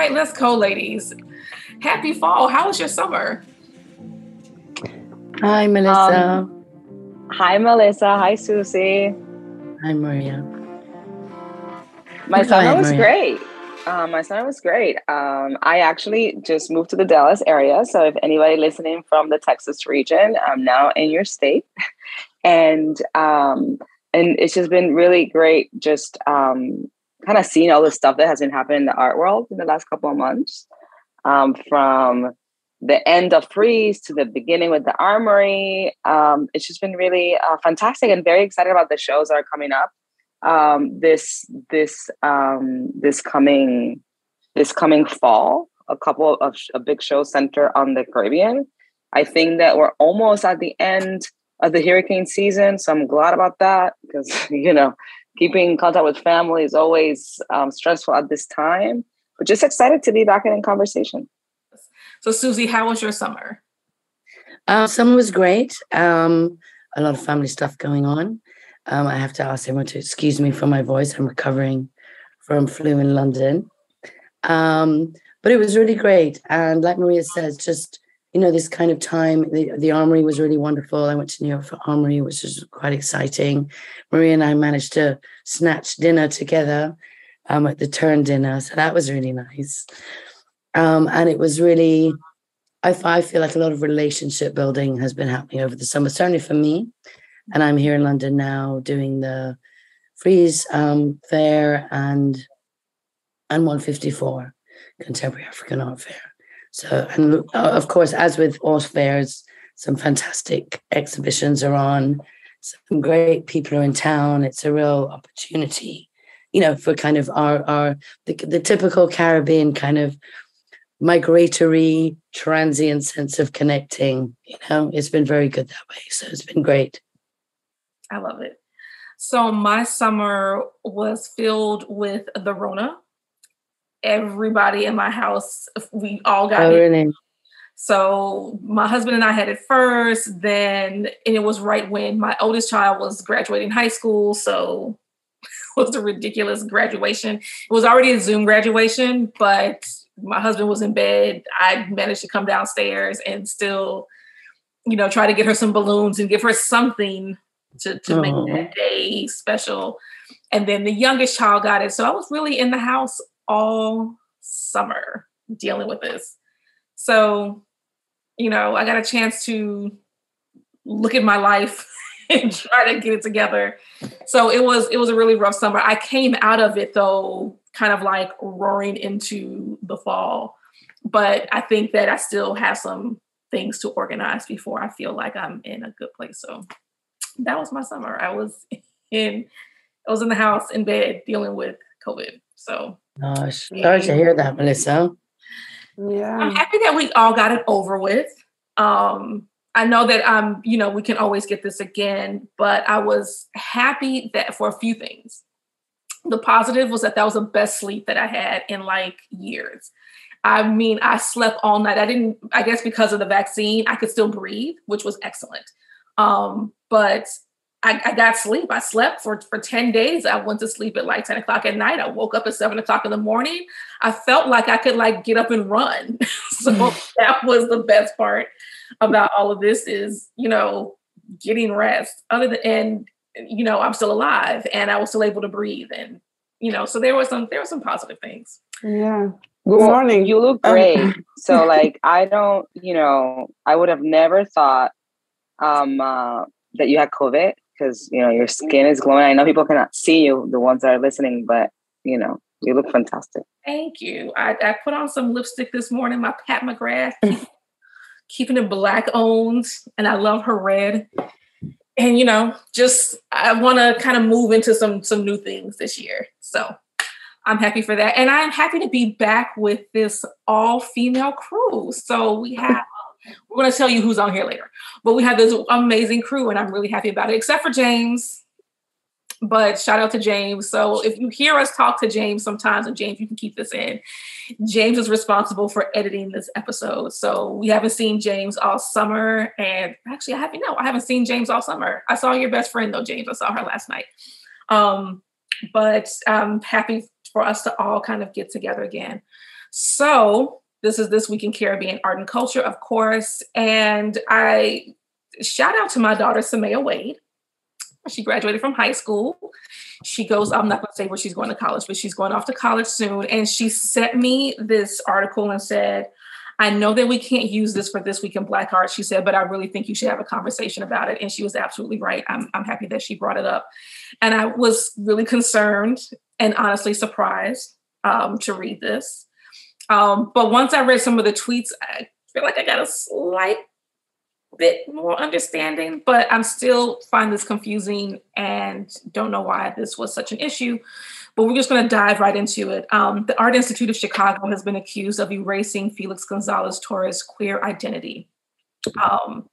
right, let's go, ladies. Happy fall. How was your summer? Hi, Melissa. Um, hi, Melissa. Hi, Susie. Hi, Maria. My summer ahead, was Maria. great. Um, my summer was great. Um, I actually just moved to the Dallas area. So if anybody listening from the Texas region, I'm now in your state. and um, and it's just been really great just um, kind of seeing all the stuff that has been happening in the art world in the last couple of months. Um, from the end of Frieze to the beginning with the Armory. Um, it's just been really uh, fantastic and very excited about the shows that are coming up um, this this um, this coming this coming fall. A couple of a big show center on the Caribbean. I think that we're almost at the end of the hurricane season, so I'm glad about that because you know keeping contact with family is always um, stressful at this time. But just excited to be back in conversation. So, Susie, how was your summer? Uh, summer was great. Um, a lot of family stuff going on. Um, I have to ask everyone to excuse me for my voice. I'm recovering from flu in London. Um, but it was really great. And like Maria says, just, you know, this kind of time, the, the Armory was really wonderful. I went to New York for Armory, which was quite exciting. Maria and I managed to snatch dinner together um, at the turn dinner. So that was really nice. Um, and it was really, I, I feel like a lot of relationship building has been happening over the summer, certainly for me and I'm here in London now doing the Frieze um, Fair and and 154 Contemporary African Art Fair. So, and uh, of course, as with all fairs, some fantastic exhibitions are on. Some great people are in town. It's a real opportunity, you know, for kind of our our the, the typical Caribbean kind of migratory, transient sense of connecting. You know, it's been very good that way. So it's been great. I love it. So my summer was filled with the Rona. Everybody in my house, we all got oh, it. Really? So my husband and I had it first, then and it was right when my oldest child was graduating high school. So it was a ridiculous graduation. It was already a Zoom graduation, but my husband was in bed. I managed to come downstairs and still, you know, try to get her some balloons and give her something to, to make that day special. And then the youngest child got it. So I was really in the house all summer dealing with this. So, you know, I got a chance to look at my life and try to get it together. So it was it was a really rough summer. I came out of it though kind of like roaring into the fall. But I think that I still have some things to organize before I feel like I'm in a good place. So that was my summer. I was in I was in the house in bed dealing with COVID. So gosh, sorry to hear that, Melissa. Yeah. I'm happy that we all got it over with. Um, I know that um, you know, we can always get this again, but I was happy that for a few things. The positive was that that was the best sleep that I had in like years. I mean, I slept all night. I didn't, I guess because of the vaccine, I could still breathe, which was excellent. Um, but I, I, got sleep. I slept for, for 10 days. I went to sleep at like 10 o'clock at night. I woke up at seven o'clock in the morning. I felt like I could like get up and run. so mm. that was the best part about all of this is, you know, getting rest other than, and, you know, I'm still alive and I was still able to breathe. And, you know, so there was some, there were some positive things. Yeah. Good well, morning. You look great. so like, I don't, you know, I would have never thought um, uh, that you had COVID because you know your skin is glowing. I know people cannot see you, the ones that are listening, but you know you look fantastic. Thank you. I, I put on some lipstick this morning. My Pat McGrath, keeping it black owned, and I love her red. And you know, just I want to kind of move into some some new things this year. So I'm happy for that. And I'm happy to be back with this all female crew. So we have we're going to tell you who's on here later. But we have this amazing crew, and I'm really happy about it, except for James. But shout out to James. So if you hear us talk to James sometimes, and James, you can keep this in. James is responsible for editing this episode. So we haven't seen James all summer. And actually, I haven't no, I haven't seen James all summer. I saw your best friend though, James. I saw her last night. Um, but I'm happy for us to all kind of get together again. So this is This Week in Caribbean Art and Culture, of course. And I shout out to my daughter, Samaya Wade. She graduated from high school. She goes, I'm not going to say where she's going to college, but she's going off to college soon. And she sent me this article and said, I know that we can't use this for this week in Black Art, she said, but I really think you should have a conversation about it. And she was absolutely right. I'm, I'm happy that she brought it up. And I was really concerned and honestly surprised um, to read this. Um, but once I read some of the tweets, I feel like I got a slight bit more understanding, but I'm still find this confusing and don't know why this was such an issue. But we're just going to dive right into it. Um, the Art Institute of Chicago has been accused of erasing Felix Gonzalez Torres' queer identity. Um,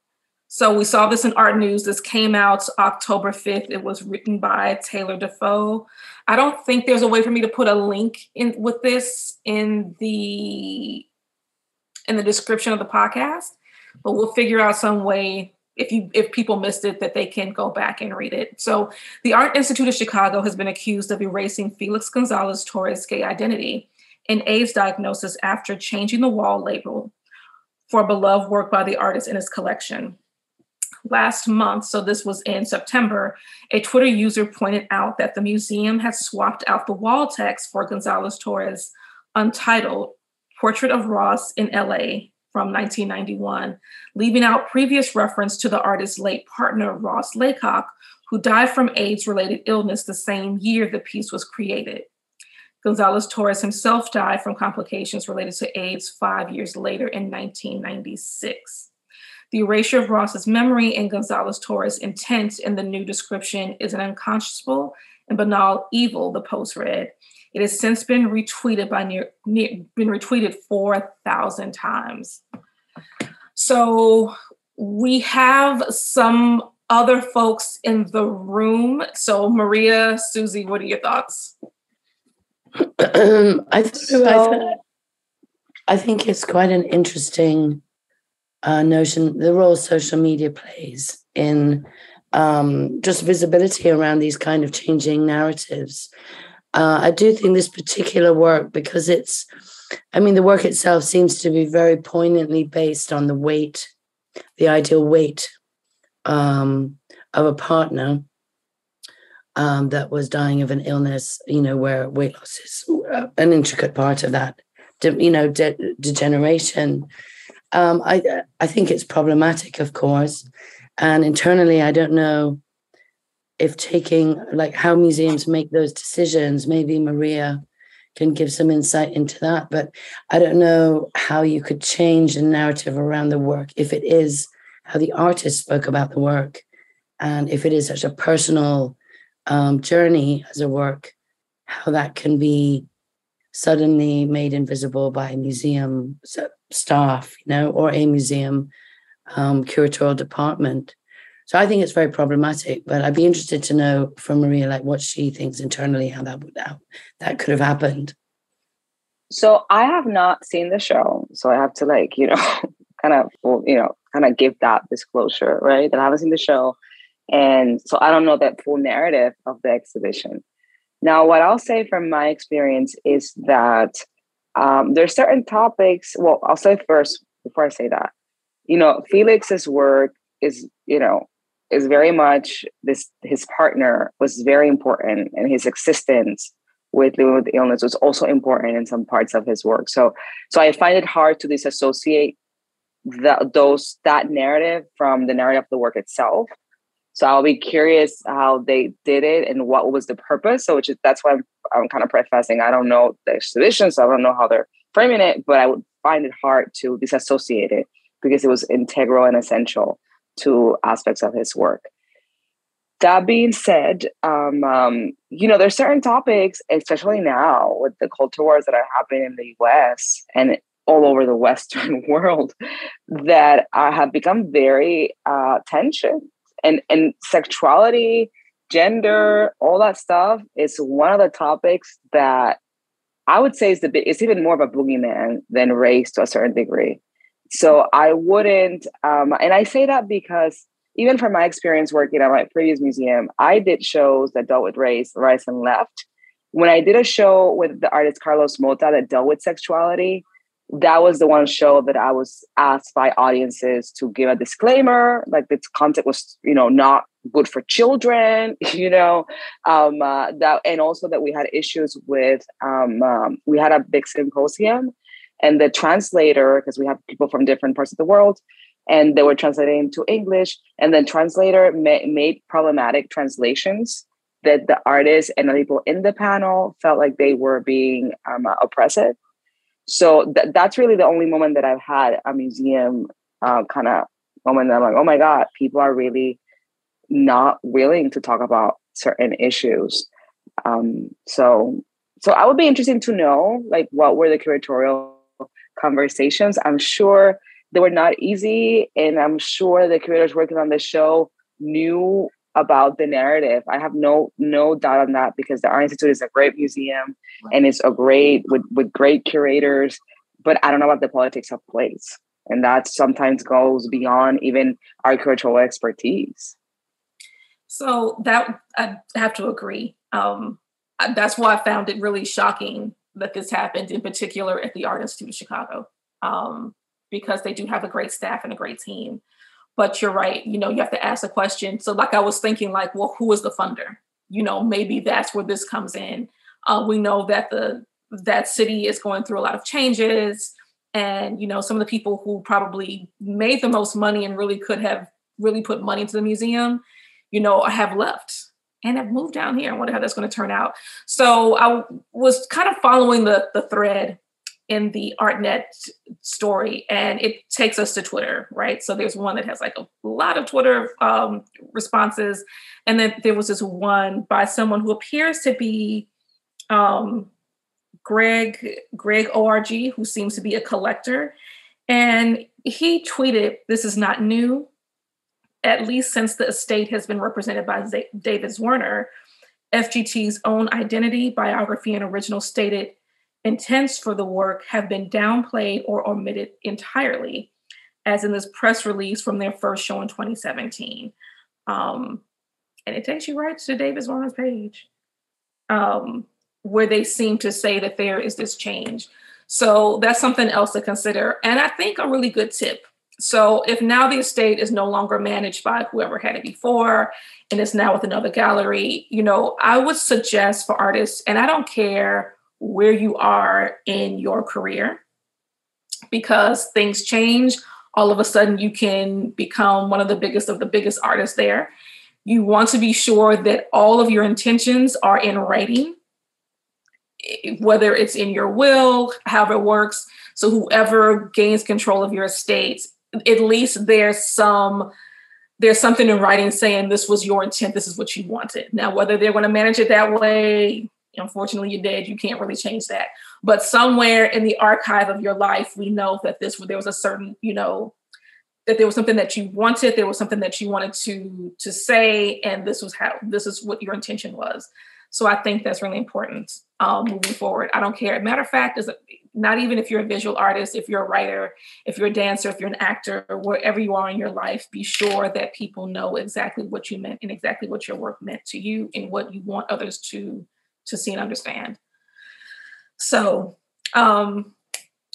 so we saw this in Art News. This came out October 5th. It was written by Taylor Dafoe. I don't think there's a way for me to put a link in with this in the in the description of the podcast but we'll figure out some way if you if people missed it that they can go back and read it. So the Art Institute of Chicago has been accused of erasing Felix Gonzalez Torres' gay identity and AIDS diagnosis after changing the wall label for a beloved work by the artist in his collection. Last month, so this was in September, a Twitter user pointed out that the museum had swapped out the wall text for Gonzalez Torres' untitled Portrait of Ross in LA from 1991, leaving out previous reference to the artist's late partner, Ross Laycock, who died from AIDS related illness the same year the piece was created. Gonzalez Torres himself died from complications related to AIDS five years later in 1996. The erasure of Ross's memory and Gonzalez Torres' intent in the new description is an unconscionable and banal evil, the post read, it has since been retweeted by near, near been retweeted 4,000 times. So we have some other folks in the room. So Maria, Susie, what are your thoughts? I, th- so, I, th- I think it's quite an interesting uh, notion the role social media plays in um, just visibility around these kind of changing narratives. Uh, I do think this particular work, because it's, I mean, the work itself seems to be very poignantly based on the weight, the ideal weight um, of a partner um, that was dying of an illness, you know, where weight loss is uh, an intricate part of that, de- you know, de- degeneration. Um, I I think it's problematic, of course, and internally, I don't know if taking like how museums make those decisions, maybe Maria can give some insight into that. But I don't know how you could change the narrative around the work if it is how the artist spoke about the work, and if it is such a personal um, journey as a work, how that can be suddenly made invisible by a museum staff, you know, or a museum um, curatorial department. So I think it's very problematic, but I'd be interested to know from Maria, like what she thinks internally, how that would how that could have happened. So I have not seen the show, so I have to like you know, kind of you know, kind of give that disclosure, right? That I haven't seen the show, and so I don't know that full narrative of the exhibition. Now, what I'll say from my experience is that um, there's certain topics. Well, I'll say first before I say that, you know, Felix's work is you know is very much this his partner was very important and his existence with living with illness was also important in some parts of his work so so i find it hard to disassociate that those that narrative from the narrative of the work itself so i'll be curious how they did it and what was the purpose so which is that's why i'm, I'm kind of prefacing i don't know the exhibition so i don't know how they're framing it but i would find it hard to disassociate it because it was integral and essential to aspects of his work. That being said, um, um, you know, there's certain topics, especially now with the culture wars that are happening in the US and all over the Western world, that uh, have become very uh, tension and and sexuality, gender, all that stuff is one of the topics that I would say is the it's even more of a boogeyman than race to a certain degree. So I wouldn't, um, and I say that because even from my experience working at my previous museum, I did shows that dealt with race, rights, and left, when I did a show with the artist Carlos Motta that dealt with sexuality, that was the one show that I was asked by audiences to give a disclaimer, like the content was, you know, not good for children, you know, um, uh, that, and also that we had issues with, um, um, we had a big symposium, and the translator, because we have people from different parts of the world, and they were translating to English, and then translator ma- made problematic translations that the artists and the people in the panel felt like they were being um, oppressive so th- that's really the only moment that I've had a museum uh, kind of moment that I'm like, oh my God, people are really not willing to talk about certain issues. Um, so, so I would be interested to know, like, what were the curatorial conversations? I'm sure they were not easy, and I'm sure the curators working on the show knew about the narrative. I have no no doubt on that because the Art Institute is a great museum and it's a great with with great curators. But I don't know about the politics of place, and that sometimes goes beyond even our cultural expertise. So that I have to agree. Um, that's why I found it really shocking that this happened, in particular at the Art Institute of Chicago, um, because they do have a great staff and a great team but you're right you know you have to ask a question. So like i was thinking like well who is the funder? You know maybe that's where this comes in. Uh, we know that the that city is going through a lot of changes. And you know some of the people who probably made the most money and really could have really put money into the museum you know have left and have moved down here i wonder how that's going to turn out. So i was kind of following the the thread in the ArtNet story, and it takes us to Twitter, right? So there's one that has like a lot of Twitter um, responses, and then there was this one by someone who appears to be um, Greg Greg Org, who seems to be a collector, and he tweeted, "This is not new. At least since the estate has been represented by Z- David Zwirner." FGT's own identity, biography, and original stated intents for the work have been downplayed or omitted entirely, as in this press release from their first show in 2017. Um, and it takes you right to David Zwirner's page, um, where they seem to say that there is this change. So that's something else to consider. And I think a really good tip. So if now the estate is no longer managed by whoever had it before and it's now with another gallery, you know, I would suggest for artists, and I don't care where you are in your career because things change. All of a sudden, you can become one of the biggest of the biggest artists there. You want to be sure that all of your intentions are in writing, whether it's in your will, however it works. So, whoever gains control of your estate, at least there's some there's something in writing saying this was your intent, this is what you wanted. Now, whether they're going to manage it that way, unfortunately you're dead. You can't really change that. But somewhere in the archive of your life we know that this there was a certain you know that there was something that you wanted there was something that you wanted to to say and this was how this is what your intention was. So i think that's really important um, moving forward. I don't care. Matter of fact is not even if you're a visual artist if you're a writer if you're a dancer if you're an actor or wherever you are in your life be sure that people know exactly what you meant and exactly what your work meant to you and what you want others to to see and understand. So, um,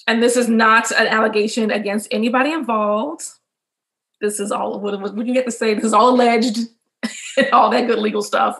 and this is not an allegation against anybody involved. This is all what, what you get to say. This is all alleged and all that good legal stuff.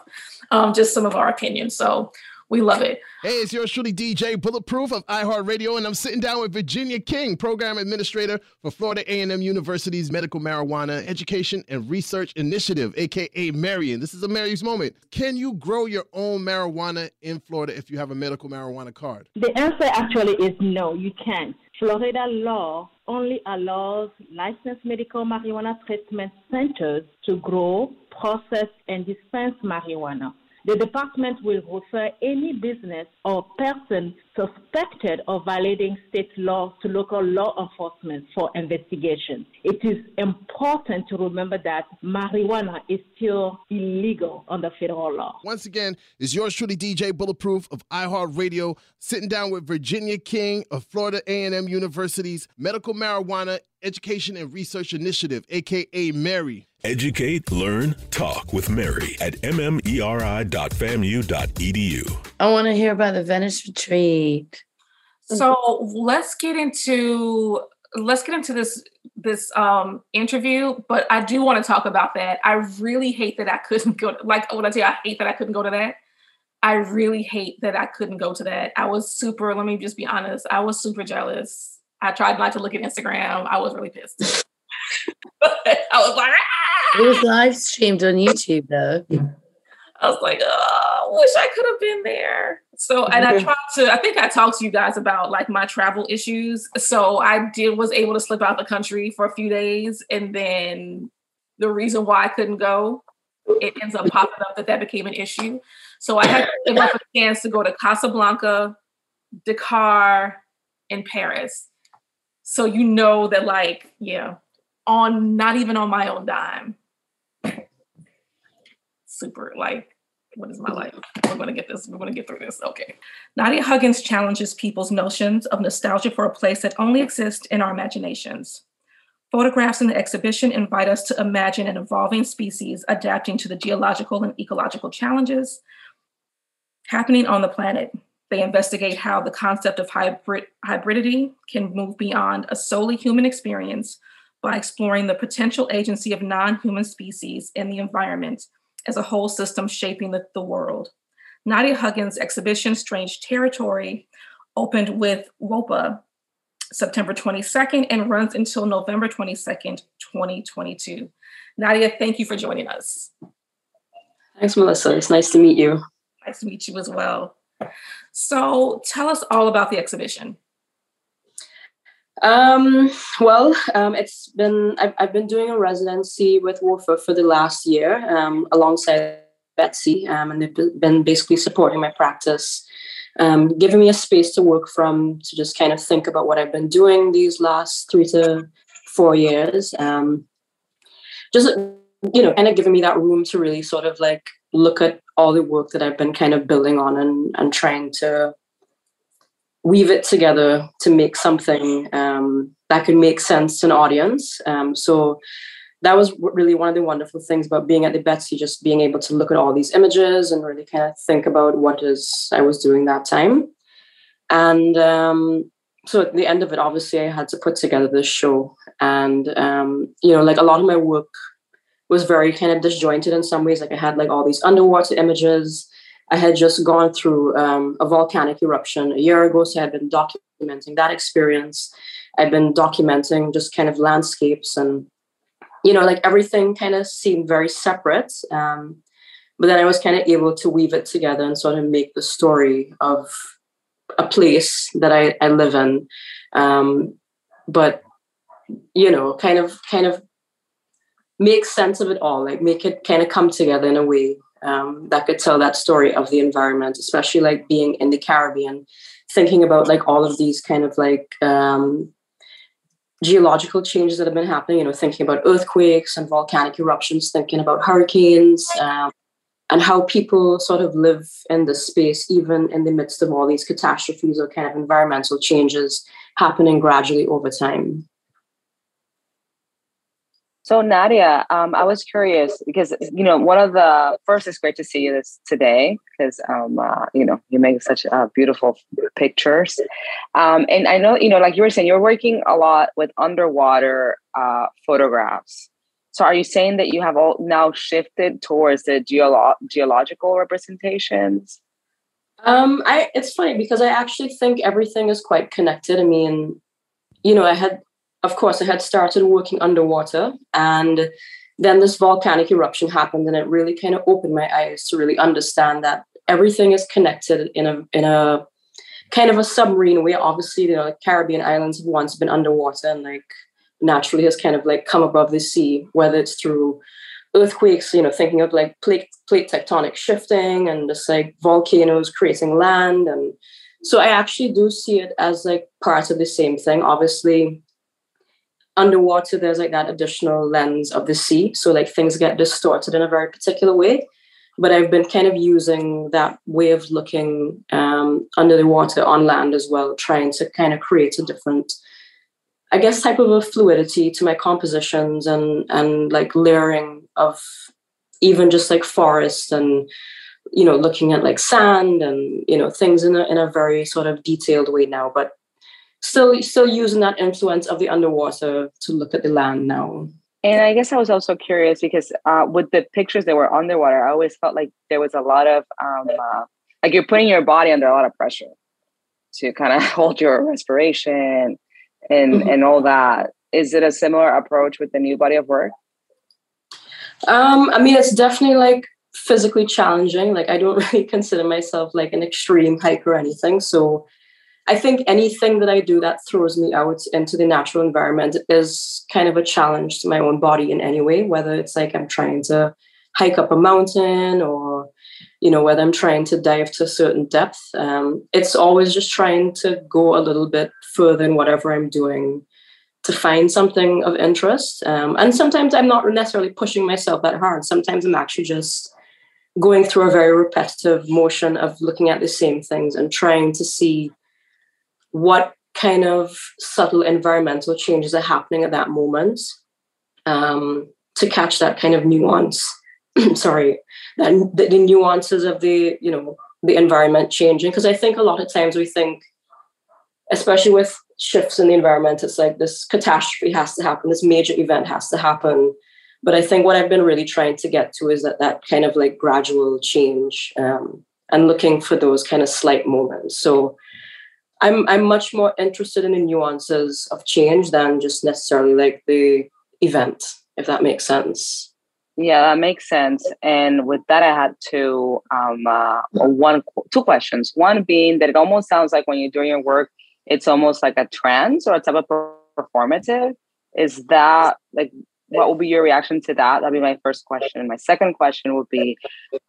Um, just some of our opinions. So we love it. Hey, it's yours truly, DJ Bulletproof of iHeartRadio, and I'm sitting down with Virginia King, Program Administrator for Florida A&M University's Medical Marijuana Education and Research Initiative, aka Marion. This is a Mary's moment. Can you grow your own marijuana in Florida if you have a medical marijuana card? The answer actually is no, you can't. Florida law only allows licensed medical marijuana treatment centers to grow, process, and dispense marijuana. The department will refer any business or person suspected of violating state law to local law enforcement for investigation. It is important to remember that marijuana is still illegal under federal law. Once again, is yours truly DJ Bulletproof of iHeartRadio, sitting down with Virginia King of Florida A&M University's Medical Marijuana Education and Research Initiative, aka Mary. Educate, learn, talk with Mary at mmeri.famu.edu. I want to hear about the Venice retreat. So let's get into let's get into this this um interview, but I do want to talk about that. I really hate that I couldn't go like when I tell you I hate that I couldn't go to that. I really hate that I couldn't go to that. I was super, let me just be honest, I was super jealous. I tried not to look at Instagram. I was really pissed. I was like, ah! it was live streamed on YouTube though. I was like, oh, I wish I could have been there. So, and I tried to, I think I talked to you guys about like my travel issues. So I did, was able to slip out the country for a few days. And then the reason why I couldn't go, it ends up popping up that that became an issue. So I had to give up a chance to go to Casablanca, Dakar, and Paris. So you know that, like, yeah, on not even on my own dime. Super, like, what is my life? We're gonna get this, we're gonna get through this. Okay. Nadia Huggins challenges people's notions of nostalgia for a place that only exists in our imaginations. Photographs in the exhibition invite us to imagine an evolving species adapting to the geological and ecological challenges happening on the planet. They investigate how the concept of hybrid, hybridity can move beyond a solely human experience by exploring the potential agency of non human species in the environment as a whole system shaping the, the world. Nadia Huggins' exhibition, Strange Territory, opened with WOPA September 22nd and runs until November 22nd, 2022. Nadia, thank you for joining us. Thanks, Melissa. It's nice to meet you. Nice to meet you as well. So tell us all about the exhibition. Um, well, um, it's been, I've, I've, been doing a residency with WOFA for the last year um, alongside Betsy, um, and they've been basically supporting my practice, um, giving me a space to work from to just kind of think about what I've been doing these last three to four years. Um, just, you know, kind of giving me that room to really sort of like look at all the work that I've been kind of building on and, and trying to weave it together to make something um, that could make sense to an audience. Um, so that was really one of the wonderful things about being at the Betsy, just being able to look at all these images and really kind of think about what is I was doing that time. And um, so at the end of it, obviously, I had to put together this show. And, um, you know, like a lot of my work was very kind of disjointed in some ways. Like I had like all these underwater images. I had just gone through um, a volcanic eruption a year ago, so I had been documenting that experience. I've been documenting just kind of landscapes and, you know, like everything kind of seemed very separate. Um, but then I was kind of able to weave it together and sort of make the story of a place that I, I live in. Um, but you know, kind of kind of make sense of it all, like make it kind of come together in a way um, that could tell that story of the environment, especially like being in the Caribbean, thinking about like all of these kind of like um, geological changes that have been happening, you know, thinking about earthquakes and volcanic eruptions, thinking about hurricanes, um, and how people sort of live in this space, even in the midst of all these catastrophes or kind of environmental changes happening gradually over time. So Nadia, um, I was curious because you know one of the first it's great to see you this today because um, uh, you know you make such uh, beautiful pictures, um, and I know you know like you were saying you're working a lot with underwater uh, photographs. So are you saying that you have all now shifted towards the geolo- geological representations? Um, I it's funny because I actually think everything is quite connected. I mean, you know, I had of course, I had started working underwater, and then this volcanic eruption happened, and it really kind of opened my eyes to really understand that everything is connected in a in a kind of a submarine way. Obviously, you know, the Caribbean islands have once been underwater, and like naturally has kind of like come above the sea, whether it's through earthquakes, you know, thinking of like plate plate tectonic shifting and just like volcanoes creating land and so I actually do see it as like part of the same thing. Obviously, underwater there's like that additional lens of the sea. So like things get distorted in a very particular way. But i've been kind of using that way of looking um, under the water on land as well trying to kind of create a different I guess type of a fluidity to my compositions and and like layering of even just like forest and you know looking at like sand and you know things in a in a very sort of detailed way now. But still still using that influence of the underwater to look at the land now and i guess i was also curious because uh, with the pictures that were underwater i always felt like there was a lot of um, uh, like you're putting your body under a lot of pressure to kind of hold your respiration and mm-hmm. and all that is it a similar approach with the new body of work um i mean it's definitely like physically challenging. Like I don't really consider myself like an extreme hiker or anything. So I think anything that I do that throws me out into the natural environment is kind of a challenge to my own body in any way, whether it's like I'm trying to hike up a mountain or you know whether i'm trying to dive to a certain depth. Um, it's always just trying to go a little bit further in whatever i'm doing to find something of interest. Um, and sometimes i'm not necessarily pushing myself that hard. Sometimes i'm actually just going through a very repetitive motion of looking at the same things and trying to see what kind of subtle environmental changes are happening at that moment um, to catch that kind of nuance. Sorry the, the nuances of the you know the environment changing. Because i think a lot of times we think especially with shifts in the environment it's like this catastrophe has to happen this major event has to happen. But I think what I've been really trying to get to is that that kind of like gradual change um, and looking for those kind of slight moments. So I'm I'm much more interested in the nuances of change than just necessarily like the event, if that makes sense. Yeah, that makes sense. And with that, I had two um, uh, one two questions. One being that it almost sounds like when you're doing your work, it's almost like a trance or a type of performative. Is that like what will be your reaction to that? That'd be my first question. My second question would be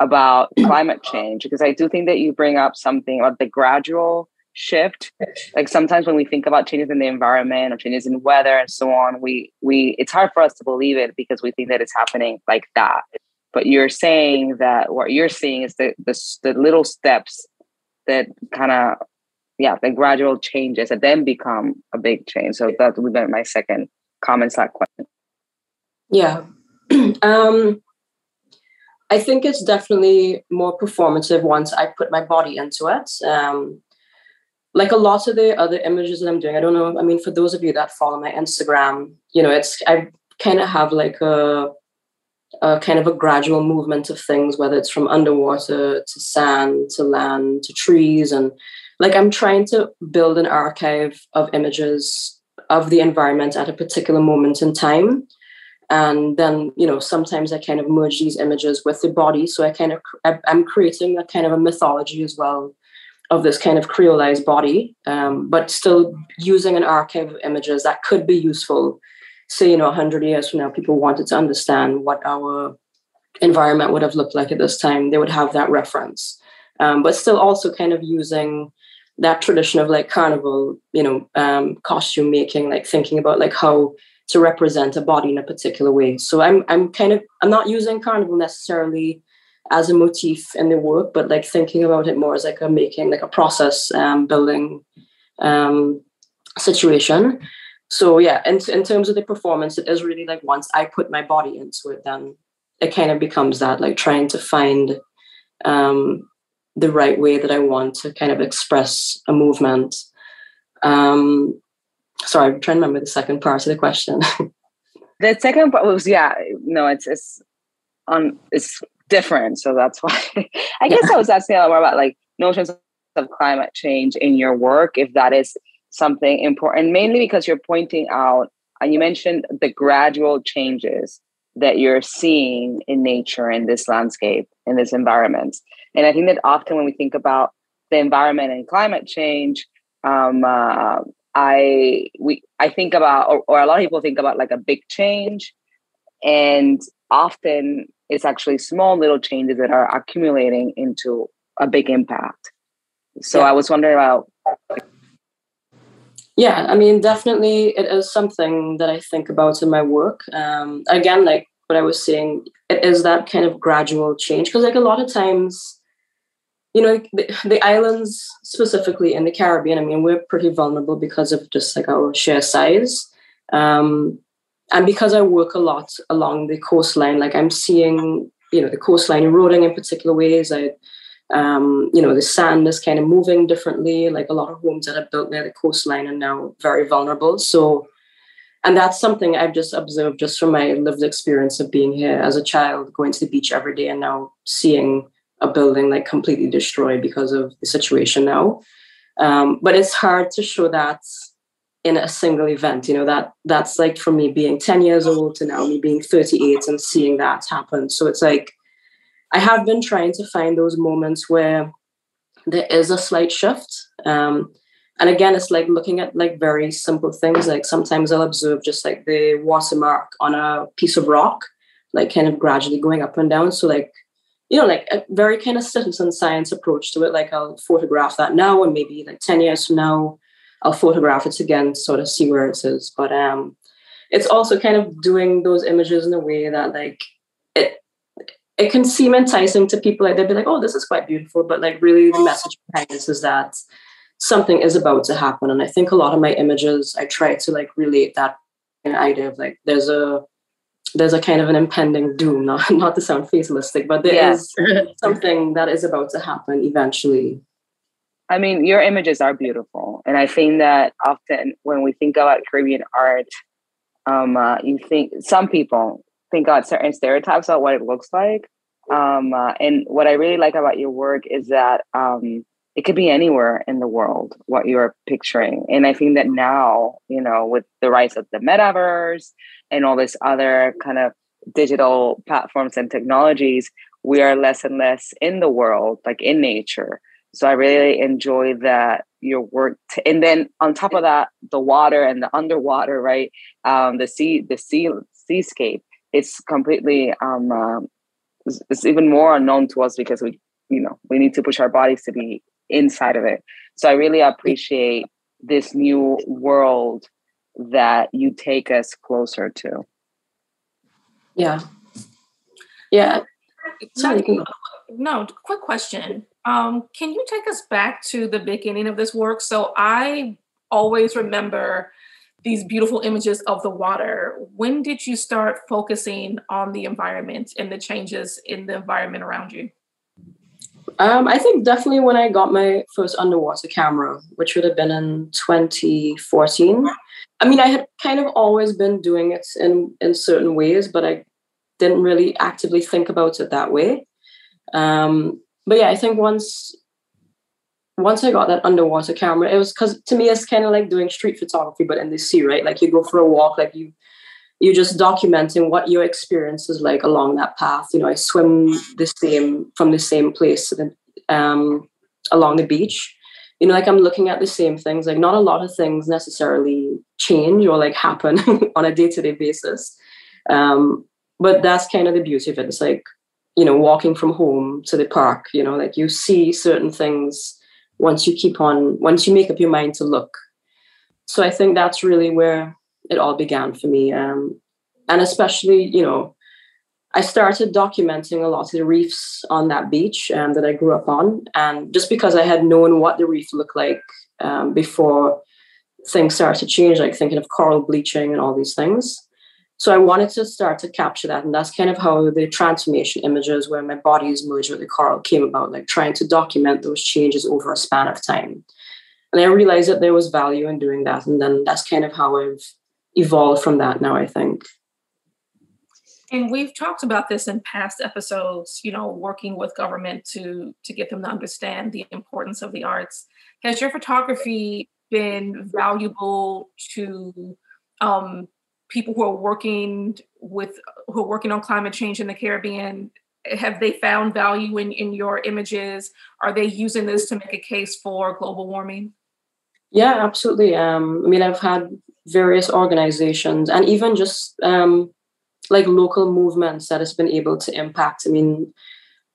about climate change, because I do think that you bring up something about the gradual shift. Like sometimes when we think about changes in the environment or changes in weather and so on, we we it's hard for us to believe it because we think that it's happening like that. But you're saying that what you're seeing is the the, the little steps that kind of yeah, the gradual changes that then become a big change. So that would be my second comment that question. Yeah. um, I think it's definitely more performative once I put my body into it. Um, like a lot of the other images that I'm doing, I don't know. I mean, for those of you that follow my Instagram, you know, it's I kind of have like a, a kind of a gradual movement of things, whether it's from underwater to sand to land to trees, and like I'm trying to build an archive of images of the environment at a particular moment in time and then you know sometimes i kind of merge these images with the body so i kind of i'm creating a kind of a mythology as well of this kind of creolized body um, but still using an archive of images that could be useful say you know 100 years from now people wanted to understand what our environment would have looked like at this time they would have that reference um, but still also kind of using that tradition of like carnival you know um, costume making like thinking about like how to represent a body in a particular way. So I'm I'm kind of I'm not using carnival necessarily as a motif in the work, but like thinking about it more as like a making, like a process um, building um, situation. So yeah, in, in terms of the performance, it is really like once I put my body into it, then it kind of becomes that like trying to find um, the right way that I want to kind of express a movement. Um, sorry, I'm trying to remember the second part of the question. the second part was yeah, no, it's it's on it's different. So that's why I guess yeah. I was asking a lot more about like notions of climate change in your work, if that is something important, mainly because you're pointing out and you mentioned the gradual changes that you're seeing in nature in this landscape in this environment and i think that often when we think about the environment and climate change um, uh, I we I think about or, or a lot of people think about like a big change and often it's actually small little changes that are accumulating into a big impact. So yeah. I was wondering about yeah, I mean, definitely it is something that I think about in my work. Um, again, like what I was saying, it is that kind of gradual change because, like, a lot of times you know the, the, islands specifically in the caribbean i mean we're pretty vulnerable because of just like our sheer size Um, and because I work a lot along the coastline, like I'm seeing, you know, the coastline eroding in particular ways. I, um, you know, the sand is kind of moving differently. Like a lot of homes that are built near the coastline are now very vulnerable. So, and that's something I've just observed just from my lived experience of being here as a child, going to the beach every day, and now seeing a building like completely destroyed because of the situation now. Um, but it's hard to show that in a single event. You know that that's like from me being ten years old to now me being thirty eight and seeing that happen. So it's like I have been trying to find those moments where there is a slight shift. Um, and again, it's like looking at like very simple things. Like sometimes I'll observe just like the watermark on a piece of rock, like kind of gradually going up and down. So like you know, like a very kind of citizen science approach to it. Like I'll photograph that now, and maybe like 10 years from now, I'll photograph it again, sort of see where it is. But um, it's also kind of doing those images in a way that like it it can seem enticing to people. Like they'd be like, "Oh, this is quite beautiful," but like really, the message behind this is that something is about to happen. And I think a lot of my images, I try to like relate that idea of like there's a there's a kind of an impending doom, not, not to sound fatalistic, but there yes. is something that is about to happen eventually. I mean, your images are beautiful. And I think that often when we think about Caribbean art, um, uh, you think some people think about certain stereotypes about what it looks like. Um, uh, and what I really like about your work is that um, it could be anywhere in the world what you're picturing and i think that now you know with the rise of the metaverse and all this other kind of digital platforms and technologies we are less and less in the world like in nature so i really enjoy that your work t- and then on top of that the water and the underwater right um the sea the sea seascape it's completely um uh, it's, it's even more unknown to us because we you know we need to push our bodies to be inside of it. So I really appreciate this new world that you take us closer to. Yeah. Yeah. No, quick question. Um, can you take us back to the beginning of this work? So I always remember these beautiful images of the water. When did you start focusing on the environment and the changes in the environment around you? Um, I think definitely when I got my first underwater camera, which would have been in 2014. I mean, I had kind of always been doing it in in certain ways, but I didn't really actively think about it that way. Um, but yeah, I think once once I got that underwater camera, it was because to me it's kind of like doing street photography, but in the sea, right? Like you go for a walk, like you you're just documenting what your experience is like along that path. You know, I swim the same from the same place um, along the beach. You know, like I'm looking at the same things. Like not a lot of things necessarily change or like happen on a day to day basis. Um, but that's kind of the beauty of it. It's like you know, walking from home to the park. You know, like you see certain things once you keep on once you make up your mind to look. So I think that's really where it all began for me. Um, and especially, you know, I started documenting a lot of the reefs on that beach um, that I grew up on. And just because I had known what the reef looked like um, before things started to change, like thinking of coral bleaching and all these things. So I wanted to start to capture that. And that's kind of how the transformation images where my body is merged with the coral came about, like trying to document those changes over a span of time. And I realized that there was value in doing that. And then that's kind of how I've evolved from that now, I think. And we've talked about this in past episodes, you know, working with government to to get them to understand the importance of the arts. Has your photography been valuable to um, people who are working with who are working on climate change in the Caribbean? Have they found value in, in your images? Are they using this to make a case for global warming? Yeah, absolutely. Um, I mean, I've had various organizations and even just um, like local movements that has been able to impact. I mean,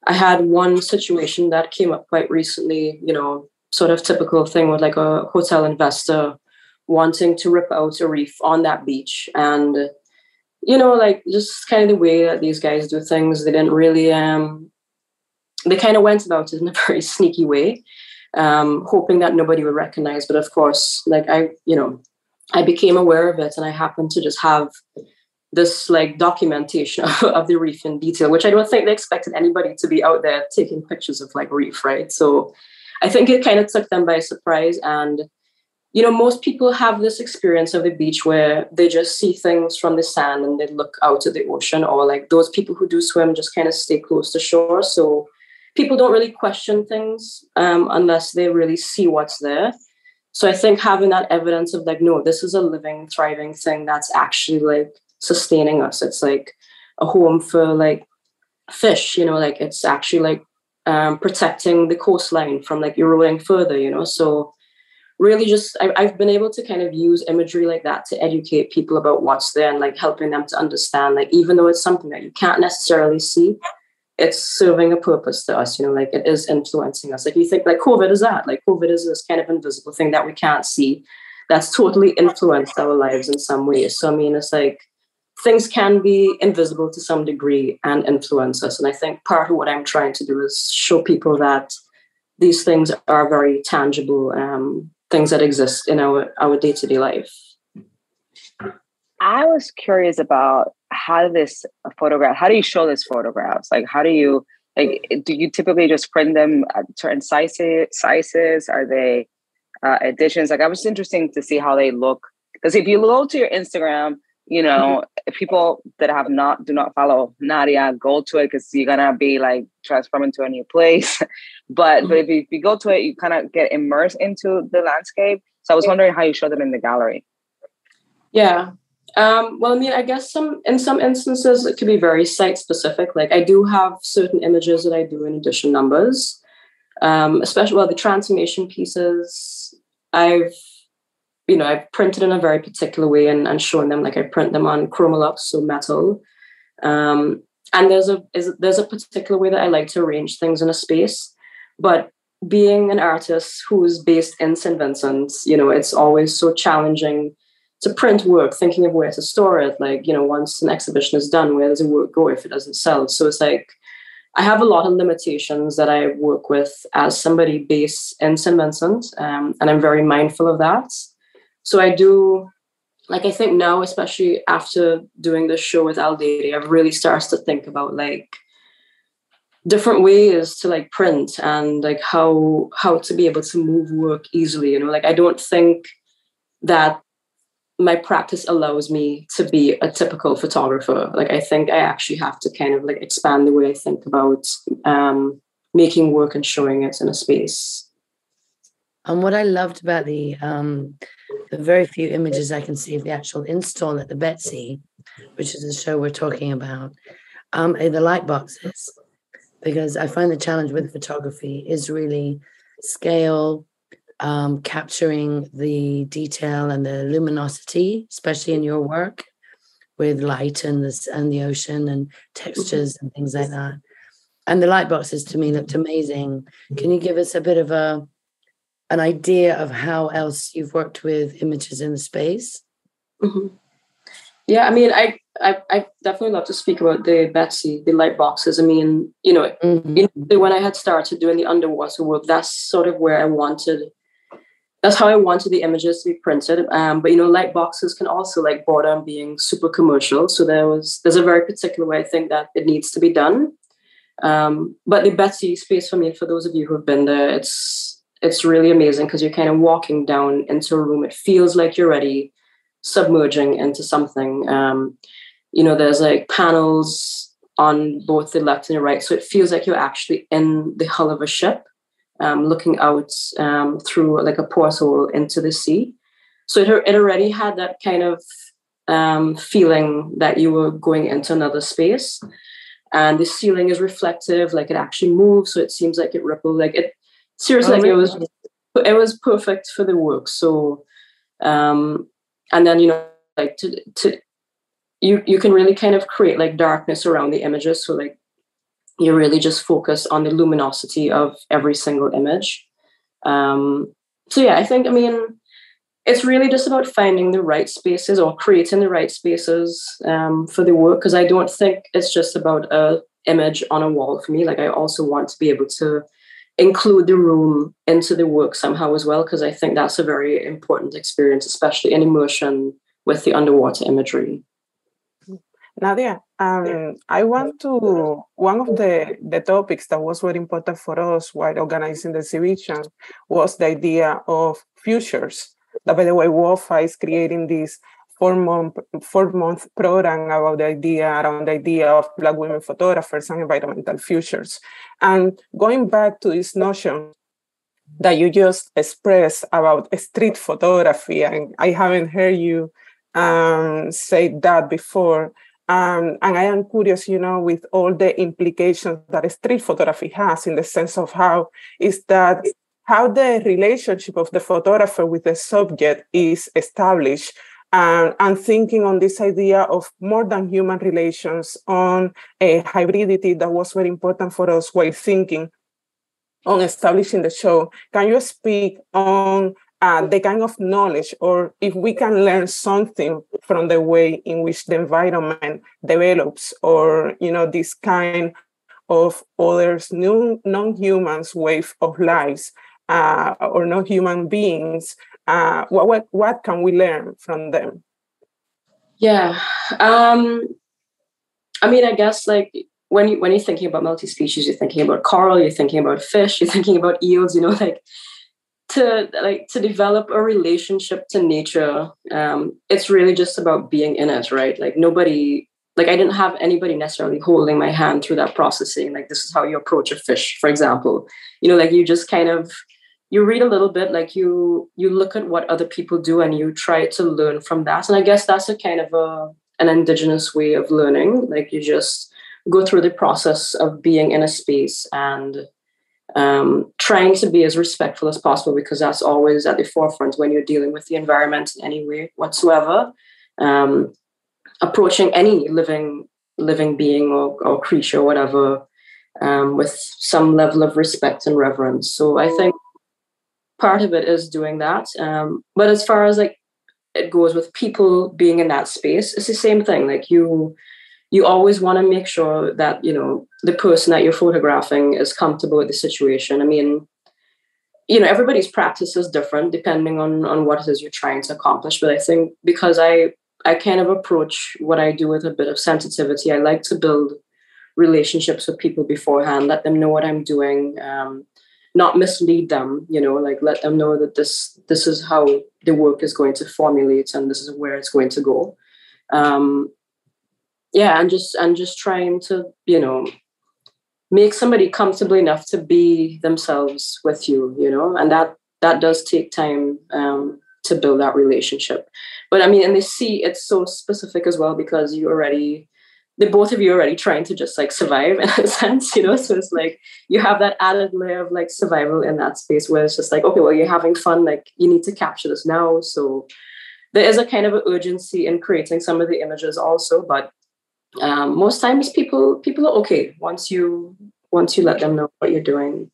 I had one situation that came up quite recently, you know, sort of typical thing with like a hotel investor wanting to rip out a reef on that beach. And, you know, like just kind of the way that these guys do things, they didn't really, um, they kind of went about it in a very sneaky way, um, hoping that nobody would recognize. But of course, like I, you know, I became aware of it and I happened to just have this like documentation of, of, the reef in detail, which I don't think they expected anybody to be out there taking pictures of like reef, right? So I think it kind of took them by surprise. And, you know, most people have this experience of the beach where they just see things from the sand and they look out at the ocean, or like those people who do swim just kind of stay close to shore. So people don't really question things um, unless they really see what's there. So I think having that evidence of like, no, this is a living, thriving thing that's actually like sustaining us. It's like a home for like fish, you know, like it's actually like um, protecting the coastline from like eroding further, you know. So really just I, I've been able to kind of use imagery like that to educate people about what's there and like helping them to understand, like even though it's something that you can't necessarily see, it's serving a purpose to us, you know, like it is influencing us. Like you think like COVID is that, like COVID is this kind of invisible thing that we can't see that's totally influenced our lives in some ways. So I mean it's like things can be invisible to some degree and influence us. And I think part of what I'm trying to do is show people that these things are very tangible um, things that exist in our our day to day life. I was curious about how this photograph. How do you show these photographs? Like, how do you like? Do you typically just print them at certain sizes? Sizes are they uh, editions? Like, I was interesting to see how they look because if you go to your Instagram, you know, people that have not do not follow Nadia, go to it because you're gonna be like transforming to a new place. but but if you, if you go to it, you kind of get immersed into the landscape. So I was wondering how you show them in the gallery. Yeah. Um, well, I mean, I guess some in some instances it could be very site specific. Like I do have certain images that I do in edition numbers, um, especially well the transformation pieces. I've you know, I've printed in a very particular way and, and shown them like I print them on ChromaLuxe, so metal. Um, and there's a is, there's a particular way that I like to arrange things in a space. But being an artist who's based in St. Vincent, you know, it's always so challenging to print work, thinking of where to store it. Like, you know, once an exhibition is done, where does the work go if it doesn't sell? So it's like I have a lot of limitations that I work with as somebody based in St. Vincent, um, and I'm very mindful of that. So I do, like, I think now, especially after doing this show with Aldeide, I've really started to think about like different ways to like print and like how how to be able to move work easily. You know, like I don't think that my practice allows me to be a typical photographer. Like I think I actually have to kind of like expand the way I think about um, making work and showing it in a space. And what I loved about the um, the very few images I can see of the actual install at the Betsy, which is the show we're talking about, um, are the light boxes, because I find the challenge with photography is really scale, um, capturing the detail and the luminosity, especially in your work with light and the and the ocean and textures and things like that. And the light boxes to me looked amazing. Can you give us a bit of a an idea of how else you've worked with images in the space? Mm-hmm. Yeah, I mean, I, I, I definitely love to speak about the Betsy, the light boxes. I mean, you know, mm-hmm. you know, when I had started doing the underwater work, that's sort of where I wanted. That's how I wanted the images to be printed. Um, but you know, light boxes can also like border on being super commercial. So there was there's a very particular way I think that it needs to be done. Um, but the Betsy space for me, for those of you who have been there, it's it's really amazing because you're kind of walking down into a room. It feels like you're already submerging into something. Um, you know, there's like panels on both the left and the right, so it feels like you're actually in the hull of a ship, um, looking out um, through like a porthole into the sea. So it, it already had that kind of um, feeling that you were going into another space. And the ceiling is reflective, like it actually moves, so it seems like it ripples, like it seriously, oh, like it was it was perfect for the work. So, um, and then you know, like to to you you can really kind of create like darkness around the images. So like you really just focus on the luminosity of every single image. Um, so yeah, I think I mean it's really just about finding the right spaces or creating the right spaces um, for the work because I don't think it's just about a image on a wall for me. Like I also want to be able to include the room into the work somehow as well, because I think that's a very important experience, especially in immersion with the underwater imagery. Nadia, um, I want to, one of the, the topics that was very important for us while organizing the exhibition was the idea of futures. That, by the way, WOPHA is creating this four month four month program about the idea around the idea of black women photographers and environmental futures. And going back to this notion that you just expressed about street photography and i haven't heard you um, say that before. Um, and i am curious you know with all the implications that street photography has in the sense of how is that how the relationship of the photographer with the subject is established and, and thinking on this idea of more than human relations, on a hybridity that was very important for us while thinking on establishing the show. Can you speak on uh, the kind of knowledge, or if we can learn something from the way in which the environment develops, or you know this kind of others, non-humans wave of lives, uh, or non-human beings uh, what, what what can we learn from them? Yeah um i mean i guess like when you when you're thinking about multi-species you're thinking about coral you're thinking about fish you're thinking about eels you know like to like to develop a relationship to nature um it's really just about being in it right? Like nobody like i didn't have anybody necessarily holding my hand through that processing like this is how you approach a fish for example. You know like you just kind of you read a little bit like you you look at what other people do and you try to learn from that. And i guess that's a kind of a an indigenous way of learning. Like you just go through the process of being in a space and um, trying to be as respectful as possible because that's always at the forefront when you're dealing with the environment in any way whatsoever. Um, approaching any living living being or, or creature or whatever um, with some level of respect and reverence. So i think part of it is doing that. Um, but as far as like it goes with people being in that space, it's the same thing. Like you, you always want to make sure that you know the person that you're photographing is comfortable with the situation. I mean, you know, everybody's practice is different depending on on what it is you're trying to accomplish. But I think because I I kind of approach what I do with a bit of sensitivity. I like to build relationships with people beforehand, let them know what I'm doing. Um, not mislead them you know like let them know that this this is how the work is going to formulate and this is where it's going to go. Um yeah and just and just trying to you know make somebody comfortable enough to be themselves with you you know and that that does take time um to build that relationship. But i mean and they see it's so specific as well because you already the both of you are already trying to just like survive in a sense, you know. So it's like you have that added layer of like survival in that space where it's just like, okay, well, you're having fun, like you need to capture this now. So there is a kind of urgency in creating some of the images also, but um, most times people people are okay once you once you let them know what you're doing.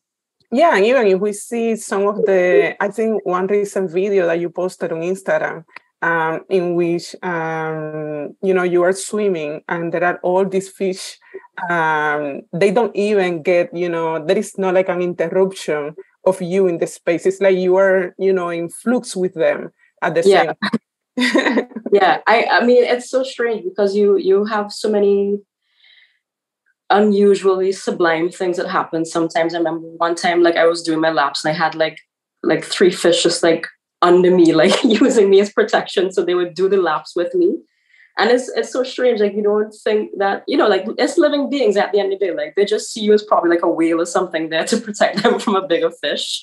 Yeah, and even if we see some of the, I think one recent video that you posted on Instagram, um, in which um, you know you are swimming and there are all these fish um, they don't even get you know there is not like an interruption of you in the space. It's like you are you know in flux with them at the yeah. same yeah i i mean it's so strange because you you have so many unusually sublime things that happen sometimes. I remember one time like i was doing my laps and i had like like three fish just like under me, like using me as protection. So they would do the laps with me. And it's it's so strange. Like you don't think that, you know, like it's living beings at the end of the day. Like they just see you as probably like a whale or something there to protect them from a bigger fish.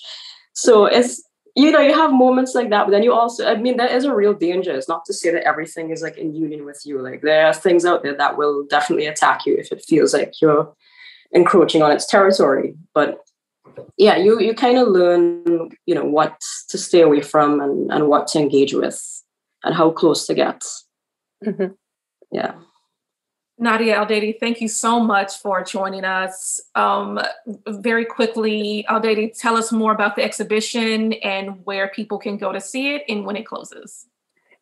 So it's you know, you have moments like that, but then you also, I mean, there is a real danger. It's not to say that everything is like in union with you. Like there are things out there that will definitely attack you if it feels like you're encroaching on its territory. But yeah you you kind of learn you know what to stay away from and and what to engage with and how close to get mm-hmm. yeah Nadia Aldeide, thank you so much for joining us. Um, very quickly, Aldeide, tell us more about the exhibition and where people can go to see it and when it closes.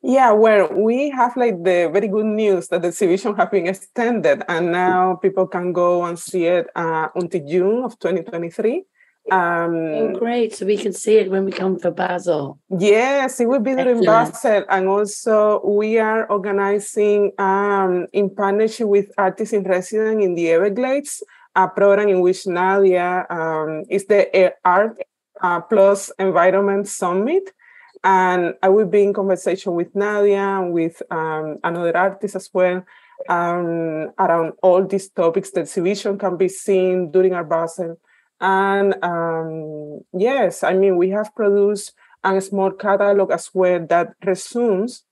Yeah, well, we have like the very good news that the exhibition has been extended and now people can go and see it uh, until June of 2023. Um, oh, great! So we can see it when we come for Basel. Yes, it will be during Excellent. Basel, and also we are organizing um, in partnership with Artists in Residence in the Everglades a program in which Nadia um, is the Art uh, Plus Environment Summit. And I will be in conversation with Nadia and with um, another artist as well um, around all these topics. The exhibition can be seen during Art Basel. And um, yes, I mean, we have produced a small catalog as well that resumes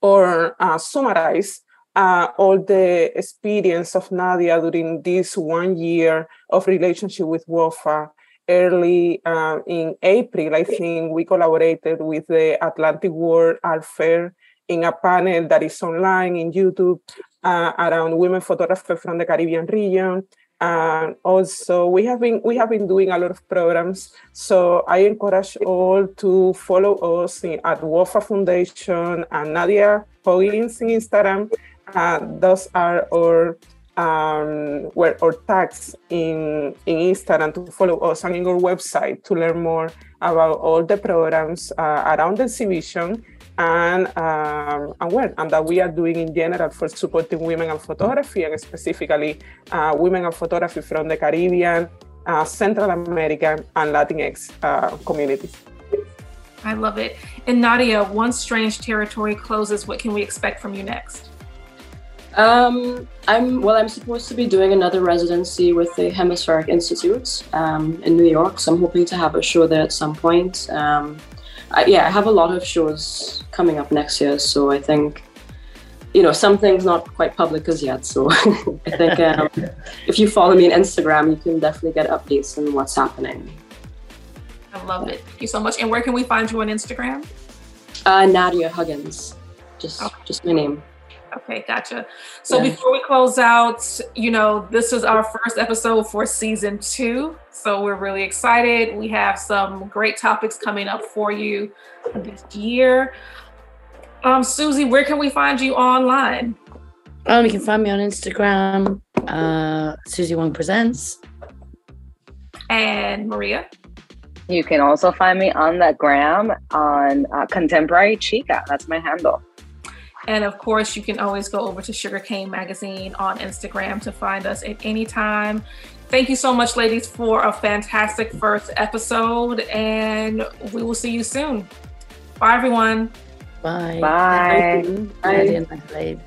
or uh, summarize uh, all the experience of Nadia during this one year of relationship with WOPHA. Early uh, in April, I think we collaborated with the Atlantic World Art Fair in a panel that is online in YouTube uh, around women photographers from the Caribbean region. And also, we have been we have been doing a lot of programs. So I encourage all to follow us in, at WOPHA Foundation and Nadia Huggins in Instagram uh, those are our um, where our tags in in Instagram to follow us and in our website to learn more about all the programs uh, around the exhibition and um, and well, and that we are doing in general for supporting women and photography and specifically uh, women and photography from the Caribbean, uh, Central American, and Latinx uh, communities. I love it. And Nadia, once Strange Territory closes, what can we expect from you next? Um, I'm well. I'm supposed to be doing another residency with the Hemispheric Institute um, in New York, so I'm hoping to have a show there at some point. Um, I, yeah, I have a lot of shows coming up next year, so I think you know some things not quite public as yet. So I think um, if you follow me on Instagram, you can definitely get updates on what's happening. I love it. Thank you so much. And where can we find you on Instagram? Uh, Nadia Huggins. Just okay. just my name. Okay, gotcha. So yeah. before we close out, you know, this is our first episode for season two. So we're really excited. We have some great topics coming up for you this year. Um, Susie, where can we find you online? Um, you can find me on Instagram, uh, Susie Wong Presents. And Maria? You can also find me on the gram on uh, Contemporary Chica. That's my handle. And of course, you can always go over to Sugarcane Magazine on Instagram to find us at any time. Thank you so much, ladies, for a fantastic first episode, and we will see you soon. Bye, everyone. Bye. Bye. Bye. Bye. Bye.